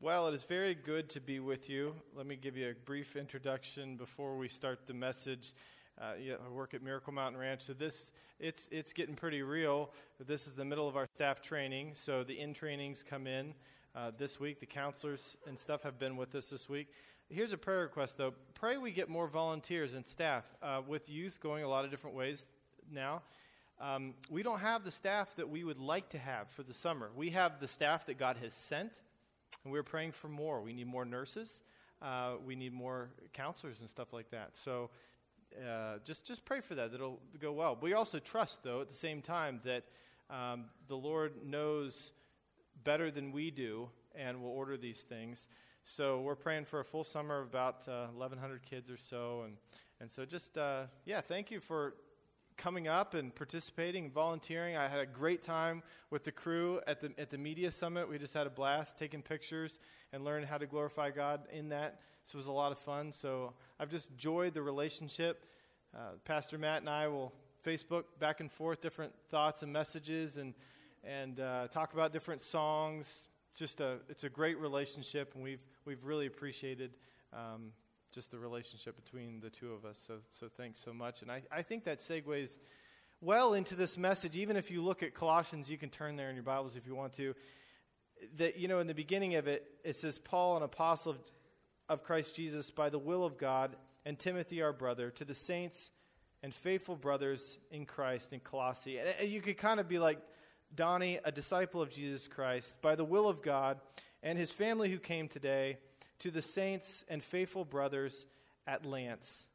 Well, it is very good to be with you. Let me give you a brief introduction before we start the message. Uh, yeah, I work at Miracle Mountain Ranch, so this it's it's getting pretty real. This is the middle of our staff training, so the in trainings come in uh, this week. The counselors and stuff have been with us this week. Here's a prayer request, though. Pray we get more volunteers and staff uh, with youth going a lot of different ways now. Um, we don't have the staff that we would like to have for the summer. We have the staff that God has sent and we're praying for more. We need more nurses. Uh, we need more counselors and stuff like that. So uh, just just pray for that. That'll go well. We also trust, though, at the same time, that um, the Lord knows better than we do and will order these things. So we're praying for a full summer of about uh, 1,100 kids or so, and and so just uh, yeah, thank you for coming up and participating and volunteering. I had a great time with the crew at the, at the Media Summit. We just had a blast taking pictures and learning how to glorify God in that. It was a lot of fun. So I've just enjoyed the relationship. Uh, Pastor Matt and I will Facebook back and forth different thoughts and messages and, and uh, talk about different songs. Just a, it's a great relationship, and we've, we've really appreciated um, just the relationship between the two of us. So, so thanks so much. And I, I think that segues well into this message. Even if you look at Colossians, you can turn there in your Bibles if you want to. That, you know, in the beginning of it, it says, Paul, an apostle of, of Christ Jesus, by the will of God, and Timothy, our brother, to the saints and faithful brothers in Christ in Colossae. And you could kind of be like Donnie, a disciple of Jesus Christ, by the will of God, and his family who came today to the saints and faithful brothers at Lanse,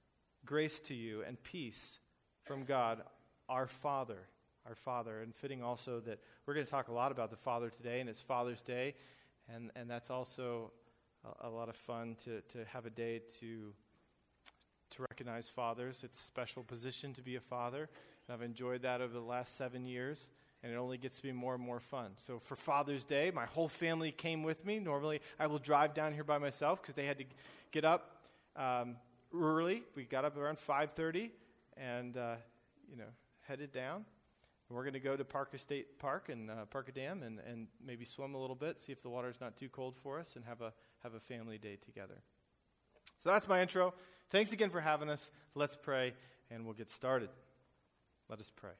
grace to you and peace from God, our Father. Our Father. And fitting also that we're going to talk a lot about the Father today, and it's Father's Day. And, and that's also a, a lot of fun to, to have a day to, to recognize fathers. It's a special position to be a father. And I've enjoyed that over the last seven years and it only gets to be more and more fun. So for Father's Day, my whole family came with me. Normally, I will drive down here by myself because they had to get up um, early. We got up around 5:30 and uh, you know headed down. And we're going to go to Parker State Park and uh, Parker Dam and, and maybe swim a little bit, see if the water's not too cold for us, and have a have a family day together. So that's my intro. Thanks again for having us. Let's pray, and we'll get started. Let us pray.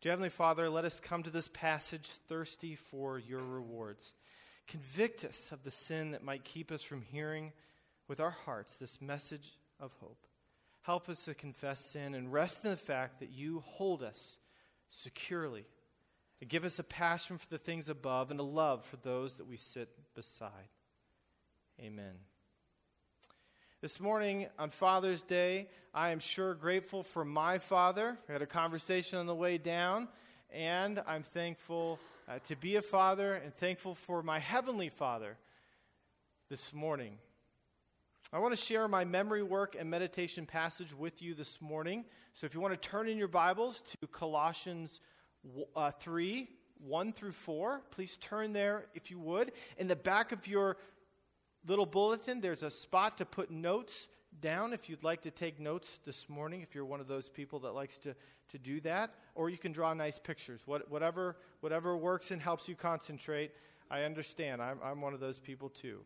Dear Heavenly Father, let us come to this passage thirsty for your rewards. Convict us of the sin that might keep us from hearing with our hearts this message of hope. Help us to confess sin and rest in the fact that you hold us securely. And give us a passion for the things above and a love for those that we sit beside. Amen. This morning on Father's Day, I am sure grateful for my father. We had a conversation on the way down, and I'm thankful uh, to be a father and thankful for my heavenly father this morning. I want to share my memory work and meditation passage with you this morning. So if you want to turn in your Bibles to Colossians uh, 3 1 through 4, please turn there if you would. In the back of your little bulletin, there's a spot to put notes down if you'd like to take notes this morning, if you're one of those people that likes to, to do that. Or you can draw nice pictures. What, whatever, whatever works and helps you concentrate, I understand. I'm, I'm one of those people too.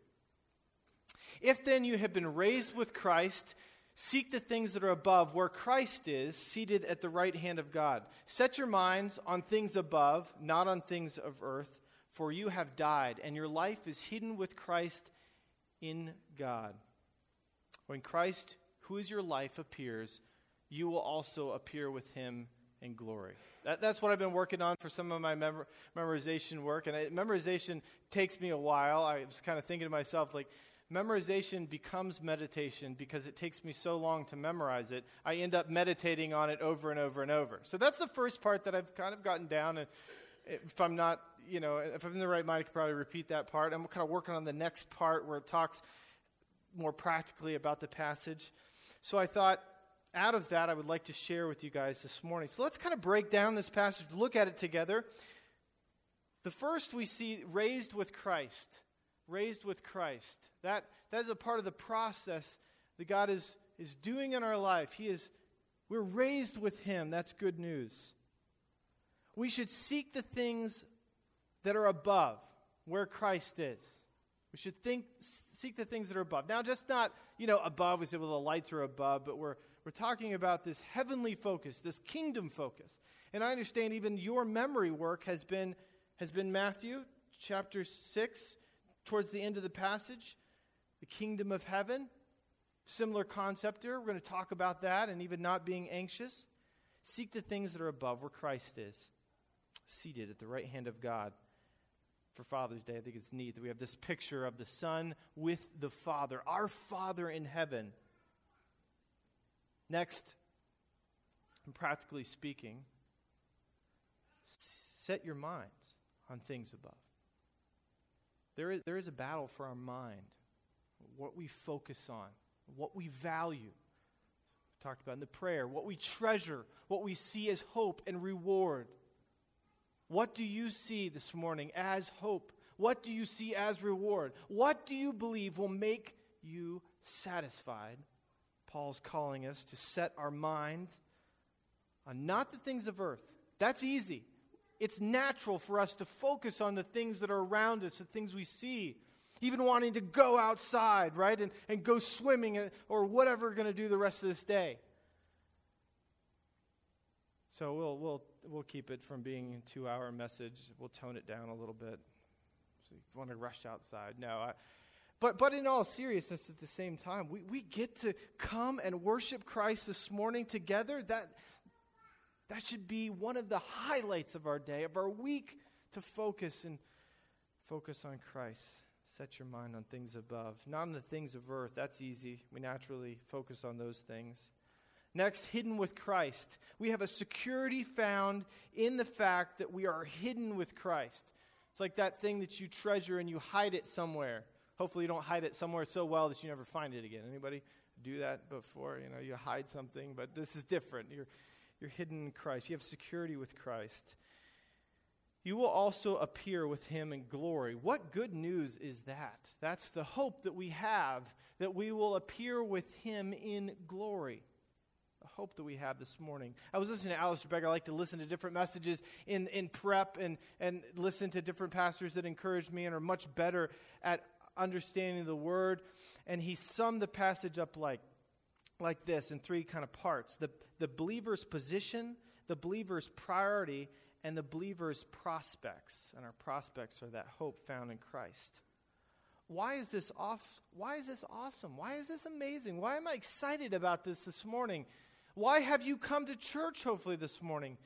If then you have been raised with Christ, seek the things that are above, where Christ is, seated at the right hand of God. Set your minds on things above, not on things of earth, for you have died, and your life is hidden with Christ in God. When Christ, who is your life, appears, you will also appear with him in glory. That, that's what I've been working on for some of my memor, memorization work. And it, memorization takes me a while. I was kind of thinking to myself, like, memorization becomes meditation because it takes me so long to memorize it. I end up meditating on it over and over and over. So that's the first part that I've kind of gotten down. And if I'm not you know, if I'm in the right mind, I could probably repeat that part. I'm kind of working on the next part where it talks more practically about the passage. So I thought, out of that, I would like to share with you guys this morning. So let's kind of break down this passage, look at it together. The first we see raised with Christ. Raised with Christ. That, that is a part of the process that God is, is doing in our life. He is, we're raised with Him. That's good news. We should seek the things that are above, where Christ is. We should think, seek the things that are above. Now, just not, you know, above. We say, well, the lights are above, but we're, we're talking about this heavenly focus, this kingdom focus. And I understand even your memory work has been, has been Matthew chapter 6, towards the end of the passage, the kingdom of heaven. Similar concept here. We're going to talk about that and even not being anxious. Seek the things that are above where Christ is, seated at the right hand of God. For Father's Day, I think it's neat that we have this picture of the Son with the Father, our Father in heaven. Next, practically speaking, set your minds on things above. There is, there is a battle for our mind, what we focus on, what we value. We talked about in the prayer, what we treasure, what we see as hope and reward. What do you see this morning as hope? What do you see as reward? What do you believe will make you satisfied? Paul's calling us to set our minds on not the things of earth. That's easy. It's natural for us to focus on the things that are around us, the things we see. Even wanting to go outside, right? And, and go swimming or whatever we're going to do the rest of this day. So we'll, we'll, we'll keep it from being a two hour message. We'll tone it down a little bit. So you want to rush outside. No. I, but, but in all seriousness, at the same time, we, we get to come and worship Christ this morning together. That, that should be one of the highlights of our day, of our week, to focus and focus on Christ. Set your mind on things above, not on the things of earth. That's easy. We naturally focus on those things. Next, hidden with Christ. We have a security found in the fact that we are hidden with Christ. It's like that thing that you treasure and you hide it somewhere. Hopefully, you don't hide it somewhere so well that you never find it again. Anybody do that before? You know, you hide something, but this is different. You're, you're hidden in Christ. You have security with Christ. You will also appear with him in glory. What good news is that? That's the hope that we have that we will appear with him in glory hope that we have this morning. I was listening to Alistair Begg. I like to listen to different messages in, in prep and, and listen to different pastors that encourage me and are much better at understanding the word. And he summed the passage up like, like this in three kind of parts the, the believer's position, the believer's priority, and the believer's prospects. And our prospects are that hope found in Christ. Why is this off? Why is this awesome? Why is this amazing? Why am I excited about this this morning? Why have you come to church, hopefully, this morning?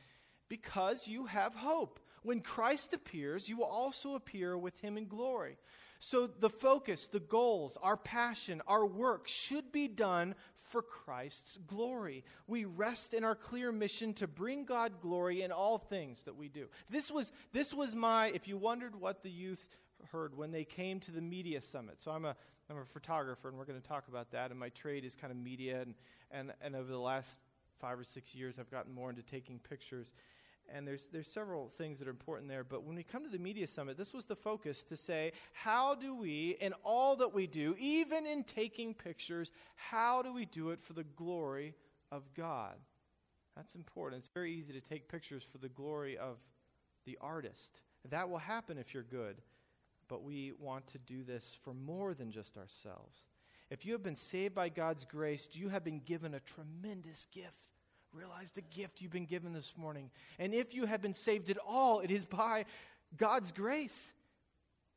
Because you have hope. When Christ appears, you will also appear with him in glory. So the focus, the goals, our passion, our work should be done for Christ's glory. We rest in our clear mission to bring God glory in all things that we do. This was, this was my, if you wondered what the youth heard when they came to the media summit. So I'm a, I'm a photographer, and we're going to talk about that. And my trade is kind of media. And, and, and over the last five or six years, I've gotten more into taking pictures. And there's, there's several things that are important there. But when we come to the Media Summit, this was the focus to say, how do we, in all that we do, even in taking pictures, how do we do it for the glory of God? That's important. It's very easy to take pictures for the glory of the artist. That will happen if you're good. But we want to do this for more than just ourselves. If you have been saved by God's grace, you have been given a tremendous gift. Realize the gift you've been given this morning. And if you have been saved at all, it is by God's grace.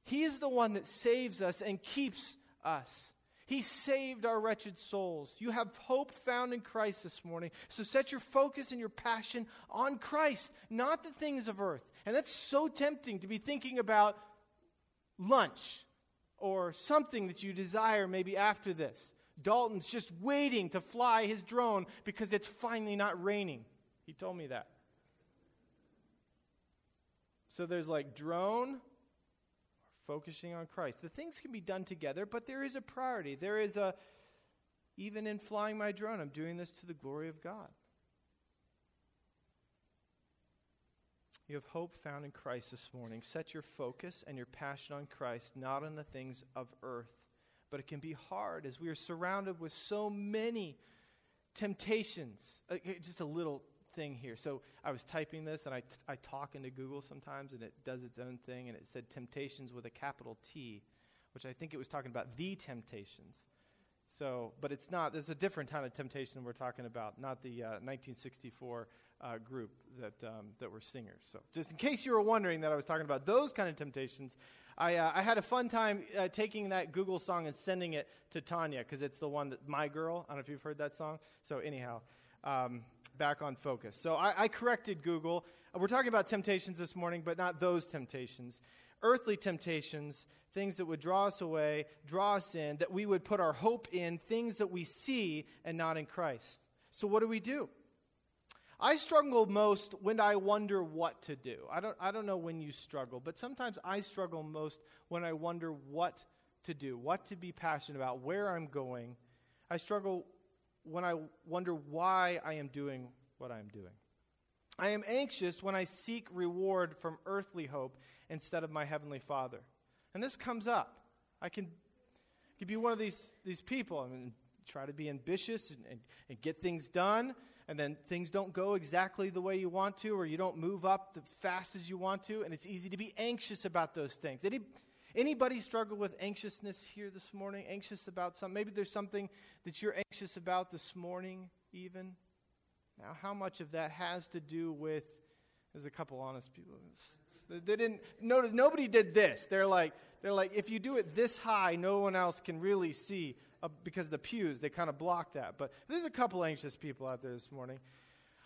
He is the one that saves us and keeps us. He saved our wretched souls. You have hope found in Christ this morning. So set your focus and your passion on Christ, not the things of earth. And that's so tempting to be thinking about lunch or something that you desire maybe after this. Dalton's just waiting to fly his drone because it's finally not raining. He told me that. So there's like drone, focusing on Christ. The things can be done together, but there is a priority. There is a, even in flying my drone, I'm doing this to the glory of God. You have hope found in Christ this morning. Set your focus and your passion on Christ, not on the things of earth. But it can be hard as we are surrounded with so many temptations. Uh, just a little thing here. So I was typing this and I, t- I talk into Google sometimes and it does its own thing and it said temptations with a capital T. which I think it was talking about the temptations. So, but it's not, there's a different kind of temptation we're talking about, not the uh, 1964 uh, group that, um, that were singers. So, just in case you were wondering that I was talking about those kind of temptations, I, uh, I had a fun time uh, taking that Google song and sending it to Tanya because it's the one that, My Girl. I don't know if you've heard that song. So, anyhow, um, back on focus. So, I, I corrected Google. We're talking about temptations this morning, but not those temptations. Earthly temptations, things that would draw us away, draw us in, that we would put our hope in, things that we see and not in Christ. So, what do we do? I struggle most when I wonder what to do. I don't, I don't know when you struggle, but sometimes I struggle most when I wonder what to do, what to be passionate about, where I'm going. I struggle when I wonder why I am doing what I'm doing. I am anxious when I seek reward from earthly hope instead of my heavenly Father. And this comes up. I can, can be one of these, these people I and try to be ambitious and, and, and get things done and then things don't go exactly the way you want to, or you don't move up the fast as you want to, and it's easy to be anxious about those things. Any, anybody struggle with anxiousness here this morning? Anxious about something? Maybe there's something that you're anxious about this morning, even. Now, how much of that has to do with? There's a couple honest people. They didn't notice. Nobody did this. They're like, they're like, if you do it this high, no one else can really see uh, because the pews, they kind of block that. But there's a couple anxious people out there this morning.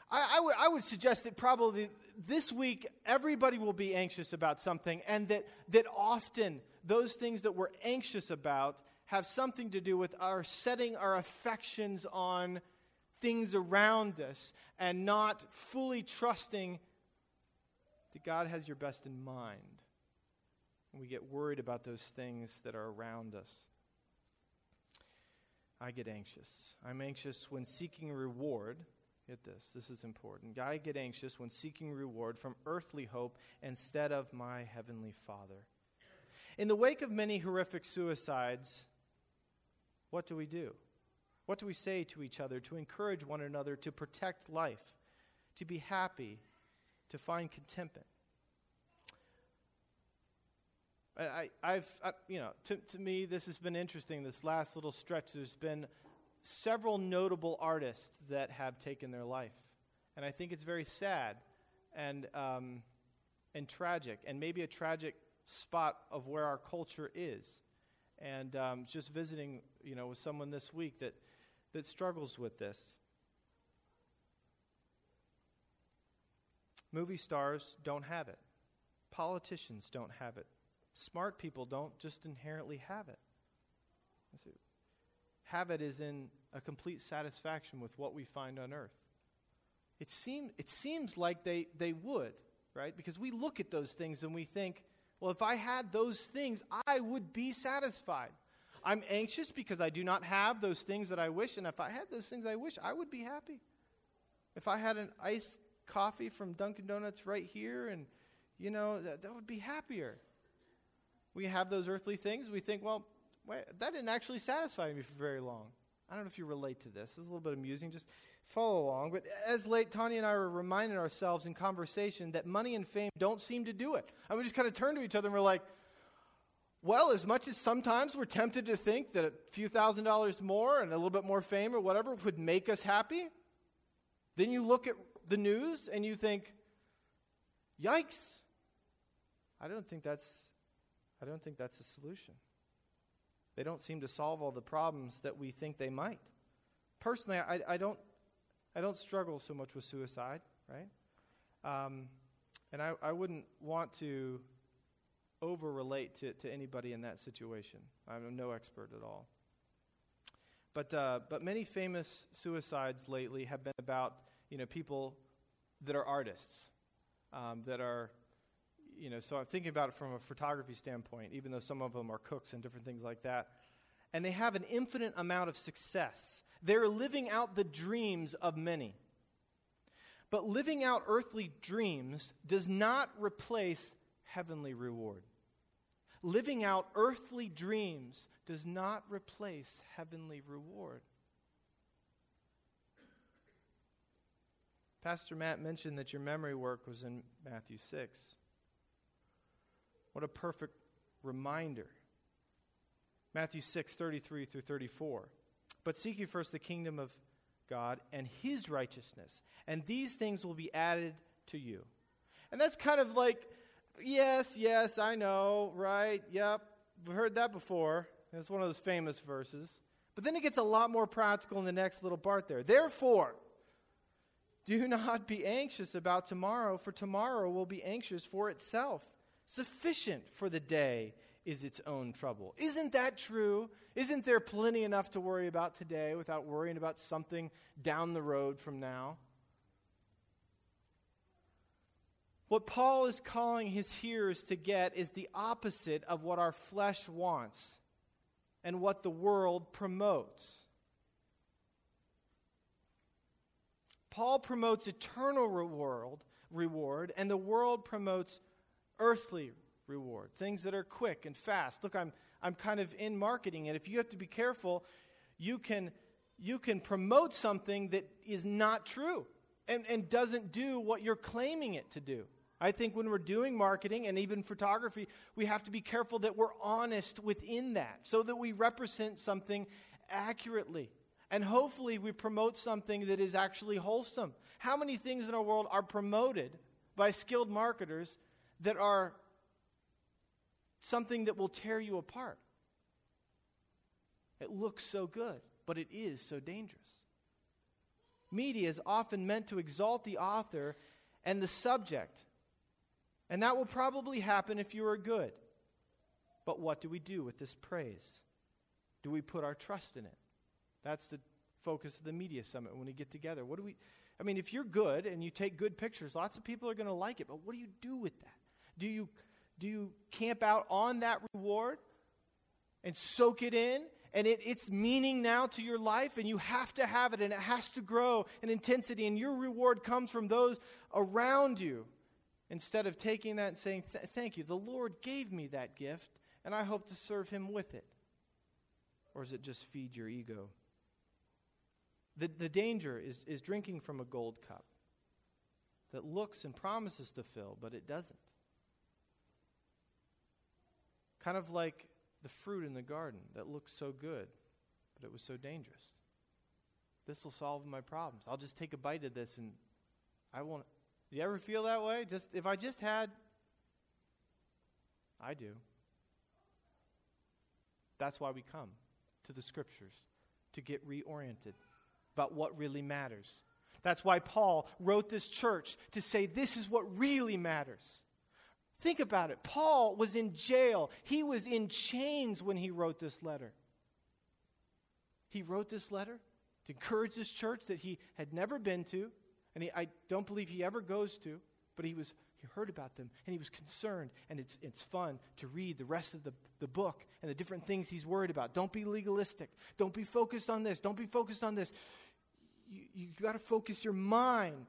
I, I, w- I would suggest that probably this week everybody will be anxious about something, and that, that often those things that we're anxious about have something to do with our setting our affections on things around us and not fully trusting that God has your best in mind. And we get worried about those things that are around us. I get anxious. I'm anxious when seeking reward. Get this, this is important. I get anxious when seeking reward from earthly hope instead of my heavenly Father. In the wake of many horrific suicides, what do we do? What do we say to each other to encourage one another to protect life, to be happy, to find contentment? I, have you know, to, to me, this has been interesting. This last little stretch, there's been several notable artists that have taken their life, and I think it's very sad and um, and tragic, and maybe a tragic spot of where our culture is. And um, just visiting, you know, with someone this week that that struggles with this. Movie stars don't have it. Politicians don't have it smart people don't just inherently have it. Habit is in a complete satisfaction with what we find on earth. It, seem, it seems like they, they would, right? Because we look at those things and we think, well, if I had those things, I would be satisfied. I'm anxious because I do not have those things that I wish, and if I had those things I wish, I would be happy. If I had an iced coffee from Dunkin' Donuts right here, and, you know, that, that would be happier we have those earthly things, we think, well, wait, that didn't actually satisfy me for very long. I don't know if you relate to this. Is a little bit amusing. Just follow along. But as late, Tanya and I were reminding ourselves in conversation that money and fame don't seem to do it. And we just kind of turn to each other and we're like, well, as much as sometimes we're tempted to think that a few thousand dollars more and a little bit more fame or whatever would make us happy, then you look at the news and you think, yikes. I don't think that's I don't think that's a solution. They don't seem to solve all the problems that we think they might. Personally, I, I don't, I don't struggle so much with suicide, right? Um, and I, I wouldn't want to over relate to, to anybody in that situation. I'm no expert at all. But, uh, but many famous suicides lately have been about you know, people that are artists, um, that are you know, so I'm thinking about it from a photography standpoint, even though some of them are cooks and different things like that. And they have an infinite amount of success. They're living out the dreams of many. But living out earthly dreams does not replace heavenly reward. Living out earthly dreams does not replace heavenly reward. Pastor Matt mentioned that your memory work was in Matthew 6. What a perfect reminder Matthew 6, 33 through 34. But seek ye first the kingdom of God and his righteousness, and these things will be added to you. And that's kind of like, yes, yes, I know, right? Yep, we've heard that before. It's one of those famous verses. But then it gets a lot more practical in the next little part there. Therefore, do not be anxious about tomorrow, for tomorrow will be anxious for itself. Sufficient for the day is its own trouble. Isn't that true? Isn't there plenty enough to worry about today without worrying about something down the road from now? What Paul is calling his hearers to get is the opposite of what our flesh wants and what the world promotes. Paul promotes eternal reward, reward, and the world promotes earthly reward, things that are quick and fast. Look, I'm, I'm kind of in marketing, and if you have to be careful, you can, you can promote something that is not true and, and doesn't do what you're claiming it to do. I think when we're doing marketing and even photography, we have to be careful that we're honest within that so that we represent something accurately. And hopefully, we promote something that is actually wholesome. How many things in our world are promoted by skilled marketers that are something that will tear you apart? It looks so good, but it is so dangerous. Media is often meant to exalt the author and the subject. And that will probably happen if you are good. But what do we do with this praise? Do we put our trust in it? That's the focus of the media summit when we get together. What do we I mean, if you're good and you take good pictures, lots of people are going to like it, but what do you do with that? Do you do you camp out on that reward and soak it in and it, it's meaning now to your life, and you have to have it, and it has to grow in intensity, and your reward comes from those around you. Instead of taking that and saying, Thank you, the Lord gave me that gift, and I hope to serve Him with it. Or is it just feed your ego? The, the danger is, is drinking from a gold cup that looks and promises to fill, but it doesn't. Kind of like the fruit in the garden that looks so good, but it was so dangerous. This will solve my problems. I'll just take a bite of this and I won't. Do you ever feel that way? Just if I just had I do. That's why we come to the scriptures to get reoriented about what really matters. That's why Paul wrote this church to say this is what really matters. Think about it. Paul was in jail, he was in chains when he wrote this letter. He wrote this letter to encourage this church that he had never been to, and he, I don't believe he ever goes to, but he was he heard about them and he was concerned and it's, it's fun to read the rest of the, the book and the different things he's worried about. Don't be legalistic. Don't be focused on this. Don't be focused on this. You, you got to focus your mind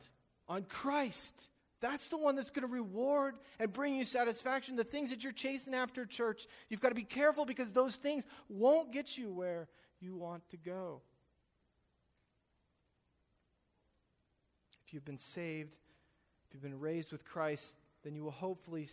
on christ that's the one that's going to reward and bring you satisfaction. The things that you're chasing after, church, you've got to be careful because those things won't get you where you want to go. If you've been saved, if you've been raised with Christ, then you will hopefully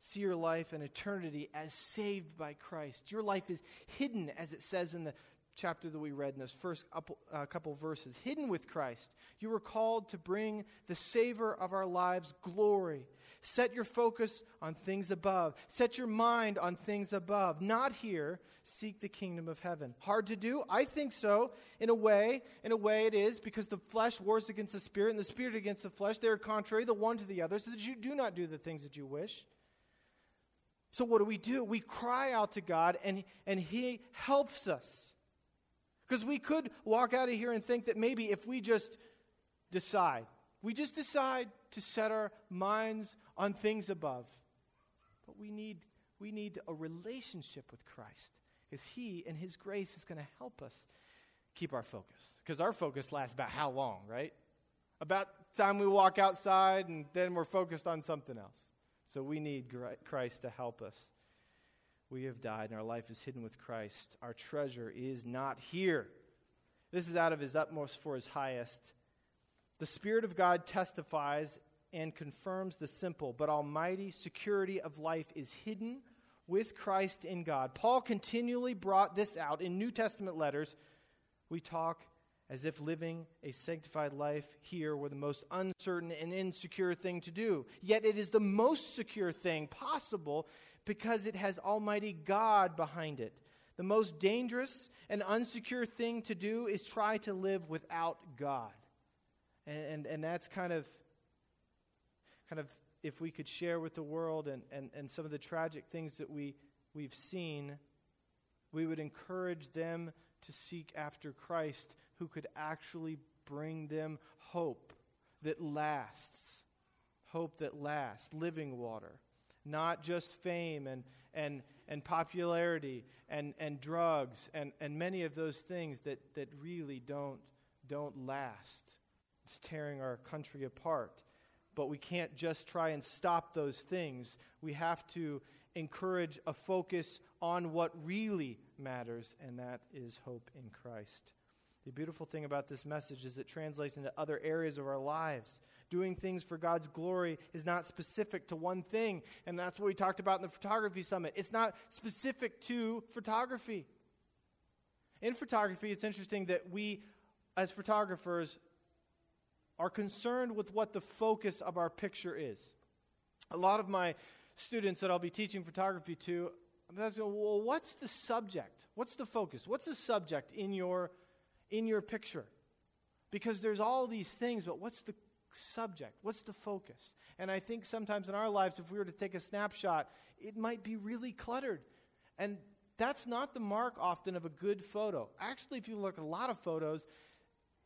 see your life and eternity as saved by Christ. Your life is hidden, as it says in the chapter that we read in those first couple, uh, couple verses. Hidden with Christ, you were called to bring the savor of our lives glory. Set your focus on things above. Set your mind on things above, not here. Seek the kingdom of heaven. Hard to do? I think so. In a way, in a way it is because the flesh wars against the spirit and the spirit against the flesh. They are contrary the one to the other, so that you do not do the things that you wish. So what do we do? We cry out to God and, and He helps us. Because we could walk out of here and think that maybe if we just decide, we just decide to set our minds on things above. But we need, we need a relationship with Christ because He and His grace is going to help us keep our focus. Because our focus lasts about how long, right? About time we walk outside and then we're focused on something else. So we need Christ to help us. We have died, and our life is hidden with Christ. Our treasure is not here. This is out of his utmost for his highest. The Spirit of God testifies and confirms the simple but almighty security of life is hidden with Christ in God. Paul continually brought this out in New Testament letters. We talk as if living a sanctified life here were the most uncertain and insecure thing to do. Yet it is the most secure thing possible because it has Almighty God behind it. The most dangerous and unsecure thing to do is try to live without God. And, and, and that's kind of, kind of, if we could share with the world and, and, and some of the tragic things that we, we've seen, we would encourage them to seek after Christ who could actually bring them hope that lasts. Hope that lasts, living water. Not just fame and, and, and popularity and, and drugs and, and many of those things that, that really don't, don't last. It's tearing our country apart. But we can't just try and stop those things. We have to encourage a focus on what really matters, and that is hope in Christ. The beautiful thing about this message is it translates into other areas of our lives. Doing things for God's glory is not specific to one thing, and that's what we talked about in the photography summit. It's not specific to photography. In photography, it's interesting that we, as photographers, are concerned with what the focus of our picture is. A lot of my students that I'll be teaching photography to, I'm asking, well, what's the subject? What's the focus? What's the subject in your in your picture? Because there's all these things, but what's the subject? What's the focus? And I think sometimes in our lives, if we were to take a snapshot, it might be really cluttered. And that's not the mark often of a good photo. Actually, if you look at a lot of photos,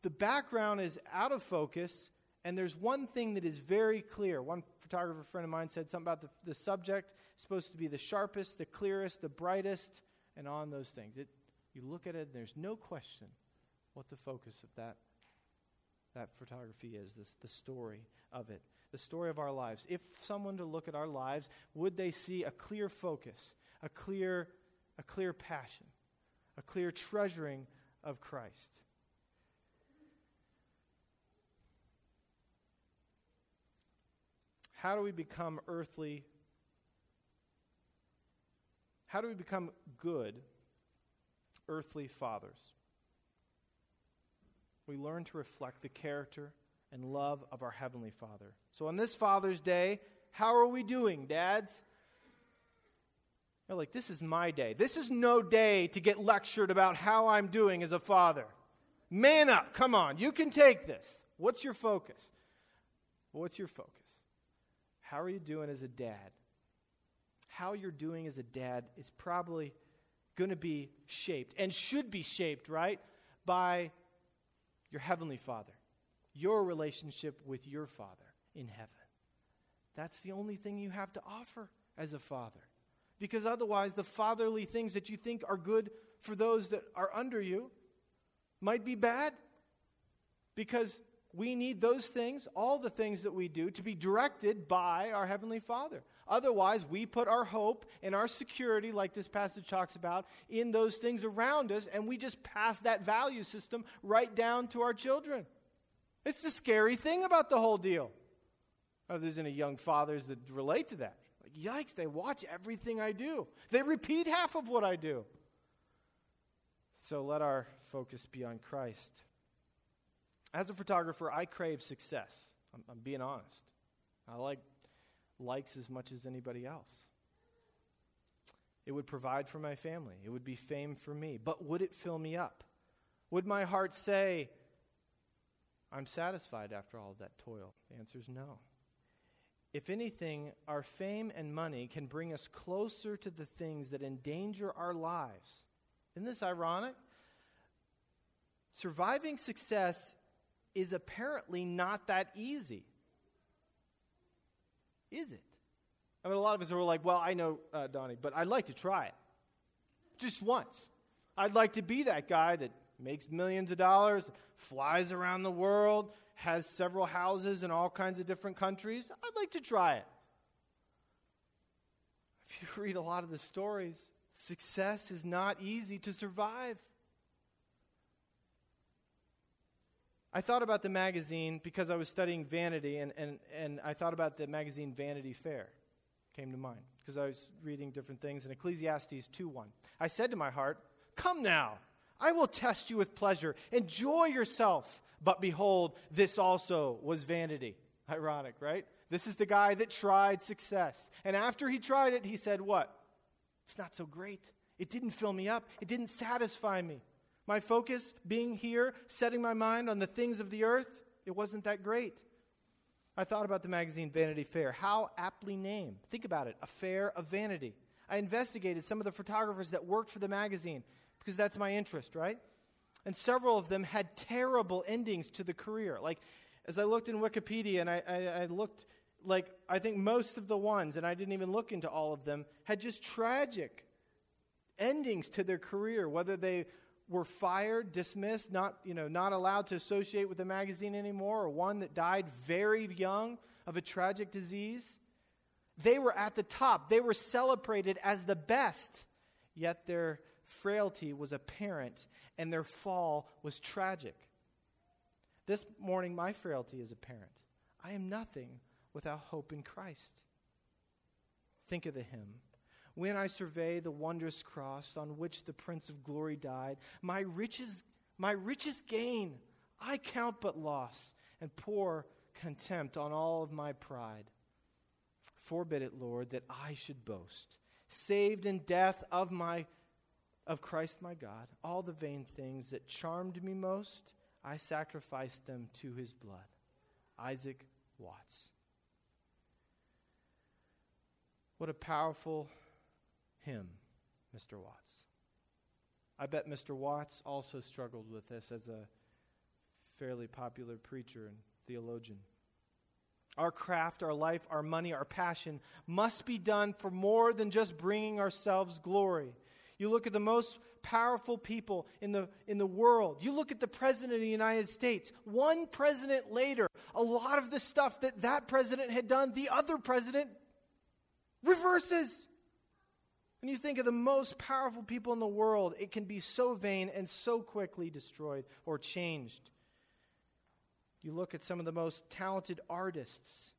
the background is out of focus, and there's one thing that is very clear. One photographer friend of mine said something about the, the subject supposed to be the sharpest, the clearest, the brightest, and on those things. It, you look at it, and there's no question what the focus of that, that photography is, this, the story of it, the story of our lives. If someone to look at our lives, would they see a clear focus, a clear, a clear passion, a clear treasuring of Christ? How do we become earthly? How do we become good earthly fathers? We learn to reflect the character and love of our Heavenly Father. So on this Father's Day, how are we doing, dads? They're like, this is my day. This is no day to get lectured about how I'm doing as a father. Man up. Come on. You can take this. What's your focus? What's your focus? How are you doing as a dad? How you're doing as a dad is probably going to be shaped and should be shaped, right? By your heavenly Father, your relationship with your Father in heaven. That's the only thing you have to offer as a father. Because otherwise, the fatherly things that you think are good for those that are under you might be bad. Because we need those things, all the things that we do, to be directed by our Heavenly Father. Otherwise, we put our hope and our security, like this passage talks about, in those things around us, and we just pass that value system right down to our children. It's the scary thing about the whole deal. Oh, there's any young fathers that relate to that. Like, yikes, they watch everything I do, they repeat half of what I do. So let our focus be on Christ. As a photographer, I crave success. I'm, I'm being honest. I like likes as much as anybody else. It would provide for my family. It would be fame for me. But would it fill me up? Would my heart say, I'm satisfied after all that toil? The answer is no. If anything, our fame and money can bring us closer to the things that endanger our lives. Isn't this ironic? Surviving success is apparently not that easy. Is it? I mean, a lot of us are like, well, I know, uh, Donnie, but I'd like to try it. Just once. I'd like to be that guy that makes millions of dollars, flies around the world, has several houses in all kinds of different countries. I'd like to try it. If you read a lot of the stories, success is not easy to survive. I thought about the magazine because I was studying vanity, and, and, and I thought about the magazine Vanity Fair. came to mind because I was reading different things in Ecclesiastes 2:1. I said to my heart, "Come now, I will test you with pleasure. Enjoy yourself." But behold, this also was vanity. Ironic, right? This is the guy that tried success. And after he tried it, he said, What? It's not so great. It didn't fill me up, it didn't satisfy me. My focus being here, setting my mind on the things of the earth, it wasn't that great. I thought about the magazine Vanity Fair. How aptly named. Think about it a fair of vanity. I investigated some of the photographers that worked for the magazine because that's my interest, right? And several of them had terrible endings to the career. Like, as I looked in Wikipedia and I, I, I looked, like, I think most of the ones, and I didn't even look into all of them, had just tragic endings to their career, whether they were fired, dismissed, not, you know, not allowed to associate with the magazine anymore, or one that died very young of a tragic disease. They were at the top. They were celebrated as the best, yet their frailty was apparent and their fall was tragic. This morning, my frailty is apparent. I am nothing without hope in Christ. Think of the hymn when I survey the wondrous cross on which the Prince of Glory died, my riches, my richest gain I count but loss, and pour contempt on all of my pride. Forbid it, Lord, that I should boast, saved in death of my of Christ my God. All the vain things that charmed me most, I sacrificed them to his blood. Isaac Watts. What a powerful hymn, Mr. Watts. I bet Mr. Watts also struggled with this as a fairly popular preacher and theologian. Our craft, our life, our money, our passion must be done for more than just bringing ourselves glory. You look at the most powerful people in the, in the world. You look at the President of the United States. One president later, a lot of the stuff that that president had done, the other president reverses. When you think of the most powerful people in the world, it can be so vain and so quickly destroyed or changed. You look at some of the most talented artists,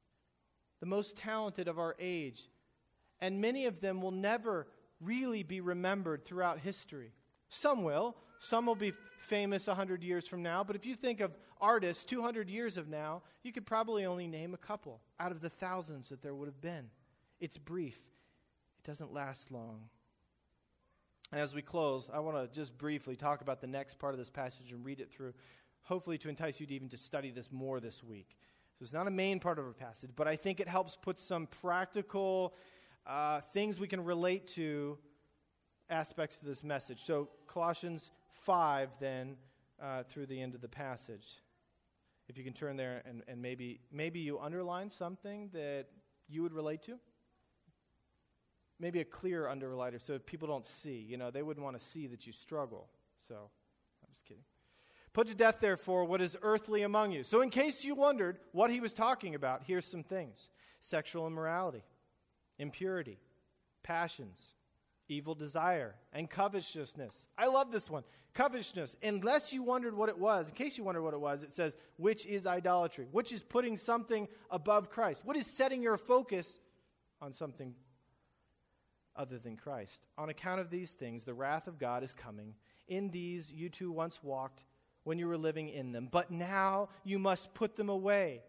the most talented of our age, and many of them will never really be remembered throughout history. Some will. Some will be famous 100 years from now. But if you think of artists 200 years of now, you could probably only name a couple out of the thousands that there would have been. It's brief, doesn't last long. As we close, I want to just briefly talk about the next part of this passage and read it through, hopefully to entice you to even to study this more this week. So it's not a main part of our passage, but I think it helps put some practical uh, things we can relate to aspects of this message. So Colossians 5, then, uh, through the end of the passage. If you can turn there and, and maybe, maybe you underline something that you would relate to maybe a clear underlighter so people don't see. You know, they wouldn't want to see that you struggle. So, I'm just kidding. Put to death, therefore, what is earthly among you. So, in case you wondered what he was talking about, here's some things sexual immorality, impurity, passions, evil desire, and covetousness. I love this one. Covetousness. Unless you wondered what it was, in case you wondered what it was, it says, which is idolatry, which is putting something above Christ. What is setting your focus on something other than Christ. On account of these things, the wrath of God is coming. In these you too once walked when you were living in them, but now you must put them away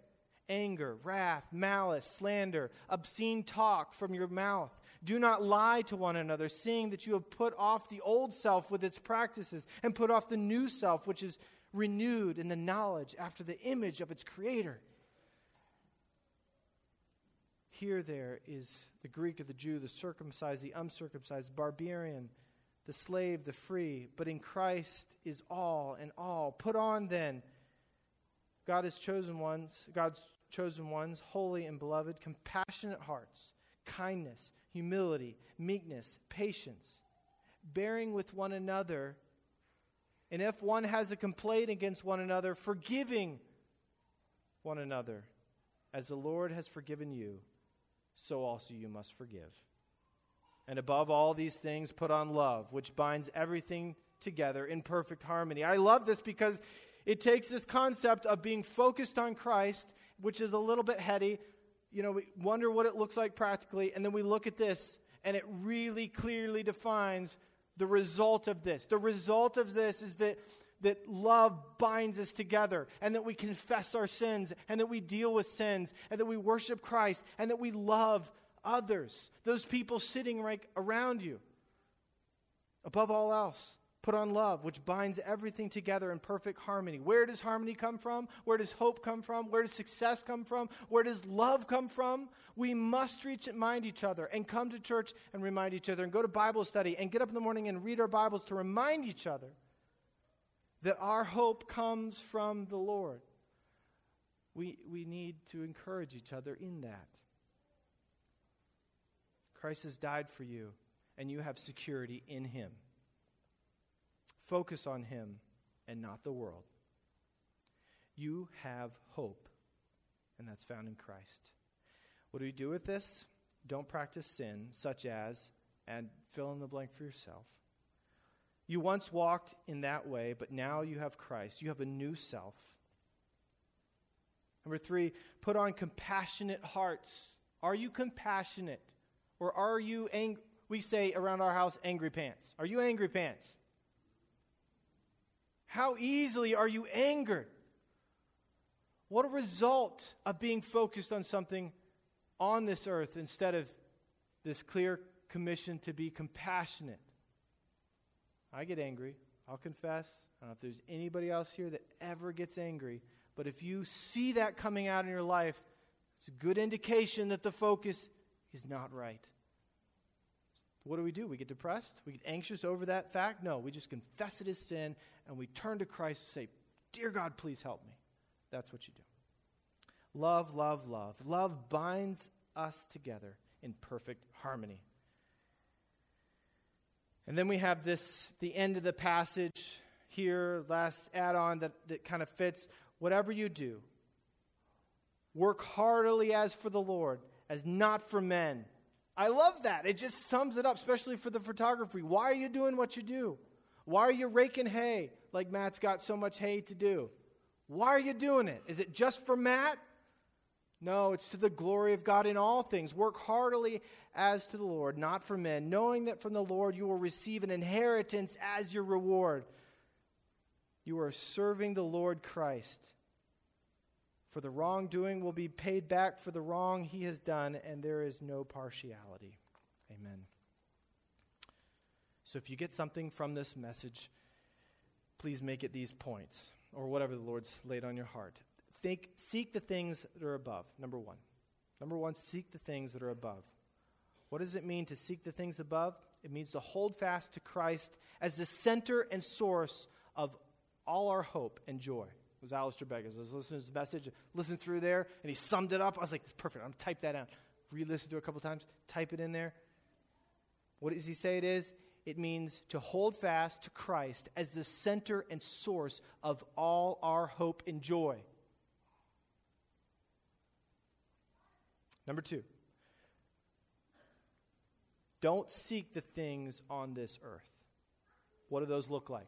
anger, wrath, malice, slander, obscene talk from your mouth. Do not lie to one another, seeing that you have put off the old self with its practices and put off the new self, which is renewed in the knowledge after the image of its creator. Here, there is the Greek or the Jew, the circumcised, the uncircumcised, barbarian, the slave, the free, but in Christ is all and all. Put on then God has chosen ones, God's chosen ones, holy and beloved, compassionate hearts, kindness, humility, meekness, patience, bearing with one another. And if one has a complaint against one another, forgiving one another, as the Lord has forgiven you so also you must forgive. And above all these things, put on love, which binds everything together in perfect harmony. I love this because it takes this concept of being focused on Christ, which is a little bit heady, you know, we wonder what it looks like practically, and then we look at this, and it really clearly defines the result of this. The result of this is that, that love binds us together, and that we confess our sins, and that we deal with sins, and that we worship Christ, and that we love others, those people sitting right around you. Above all else, put on love, which binds everything together in perfect harmony. Where does harmony come from? Where does hope come from? Where does success come from? Where does love come from? We must reach and mind each other and come to church and remind each other and go to Bible study and get up in the morning and read our Bibles to remind each other that our hope comes from the Lord. We, we need to encourage each other in that. Christ has died for you, and you have security in him. Focus on Him and not the world. You have hope, and that's found in Christ. What do we do with this? Don't practice sin, such as, and fill in the blank for yourself. You once walked in that way, but now you have Christ. You have a new self. Number three, put on compassionate hearts. Are you compassionate? Or are you, ang- we say around our house, angry pants? Are you angry pants? How easily are you angered? What a result of being focused on something on this earth instead of this clear commission to be compassionate. I get angry. I'll confess. I don't know if there's anybody else here that ever gets angry, but if you see that coming out in your life, it's a good indication that the focus is not right. What do we do? We get depressed? We get anxious over that fact? No, we just confess it as sin and we turn to Christ and say, Dear God, please help me. That's what you do. Love, love, love. Love binds us together in perfect harmony. And then we have this, the end of the passage here, last add on that, that kind of fits. Whatever you do, work heartily as for the Lord, as not for men. I love that. It just sums it up, especially for the photography. Why are you doing what you do? Why are you raking hay like Matt's got so much hay to do? Why are you doing it? Is it just for Matt? No, it's to the glory of God in all things. Work heartily as to the Lord, not for men, knowing that from the Lord you will receive an inheritance as your reward. You are serving the Lord Christ. For the wrongdoing will be paid back for the wrong he has done, and there is no partiality. Amen. So if you get something from this message, please make it these points or whatever the Lord's laid on your heart. Think, seek the things that are above. Number one. Number one, seek the things that are above. What does it mean to seek the things above? It means to hold fast to Christ as the center and source of all our hope and joy. It was Alistair Begg. I was listening to his message, listening through there, and he summed it up. I was like, perfect. I'm going to type that out. Re listen to it a couple times, type it in there. What does he say it is? it means to hold fast to Christ as the center and source of all our hope and joy. Number two, don't seek the things on this earth. What do those look like?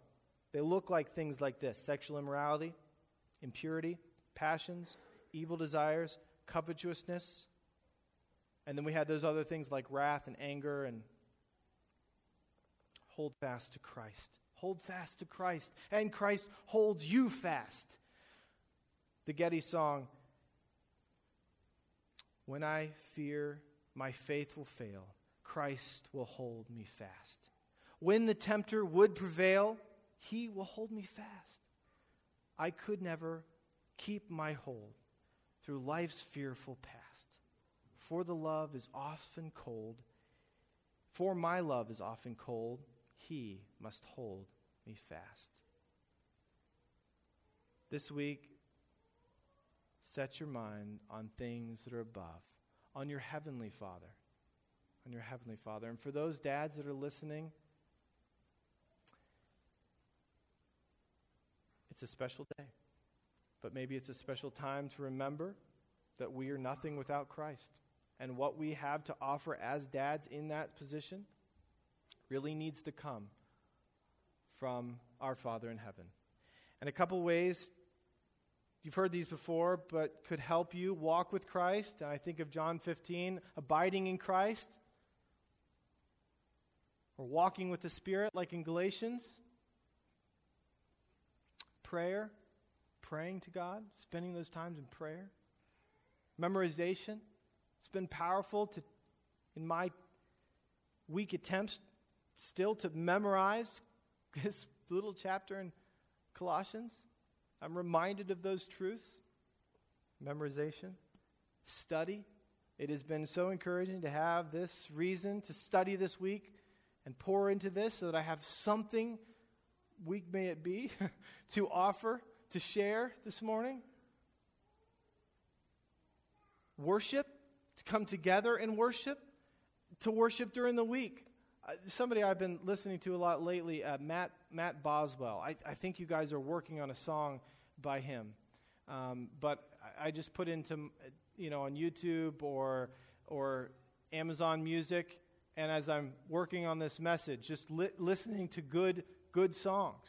They look like things like this sexual immorality, impurity, passions, evil desires, covetousness. And then we had those other things like wrath and anger and hold fast to Christ. Hold fast to Christ, and Christ holds you fast. The Getty song When I fear my faith will fail, Christ will hold me fast. When the tempter would prevail, he will hold me fast. I could never keep my hold through life's fearful past. For the love is often cold, for my love is often cold, he must hold me fast. This week, set your mind on things that are above, on your Heavenly Father. On your Heavenly Father. And for those dads that are listening, it's a special day. But maybe it's a special time to remember that we are nothing without Christ. And what we have to offer as dads in that position really needs to come from our Father in heaven. And a couple ways You've heard these before, but could help you walk with Christ. And I think of John 15, abiding in Christ, or walking with the Spirit, like in Galatians. Prayer, praying to God, spending those times in prayer. Memorization. It's been powerful to, in my weak attempts, still to memorize this little chapter in Colossians. I'm reminded of those truths. Memorization, study. It has been so encouraging to have this reason to study this week and pour into this so that I have something, weak may it be, to offer, to share this morning. Worship, to come together and worship, to worship during the week. Uh, somebody I've been listening to a lot lately, uh, Matt, Matt Boswell. I, I, think you guys are working on a song by him. Um, but I, I, just put into, you know, on YouTube or, or Amazon Music, and as I'm working on this message, just li- listening to good, good songs.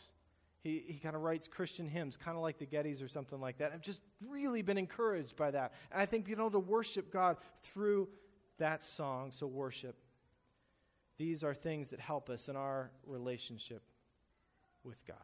He, he kind of writes Christian hymns, kind of like the Gettys or something like that. I've just really been encouraged by that. And I think being able to worship God through that song, so worship, these are things that help us in our relationship with God.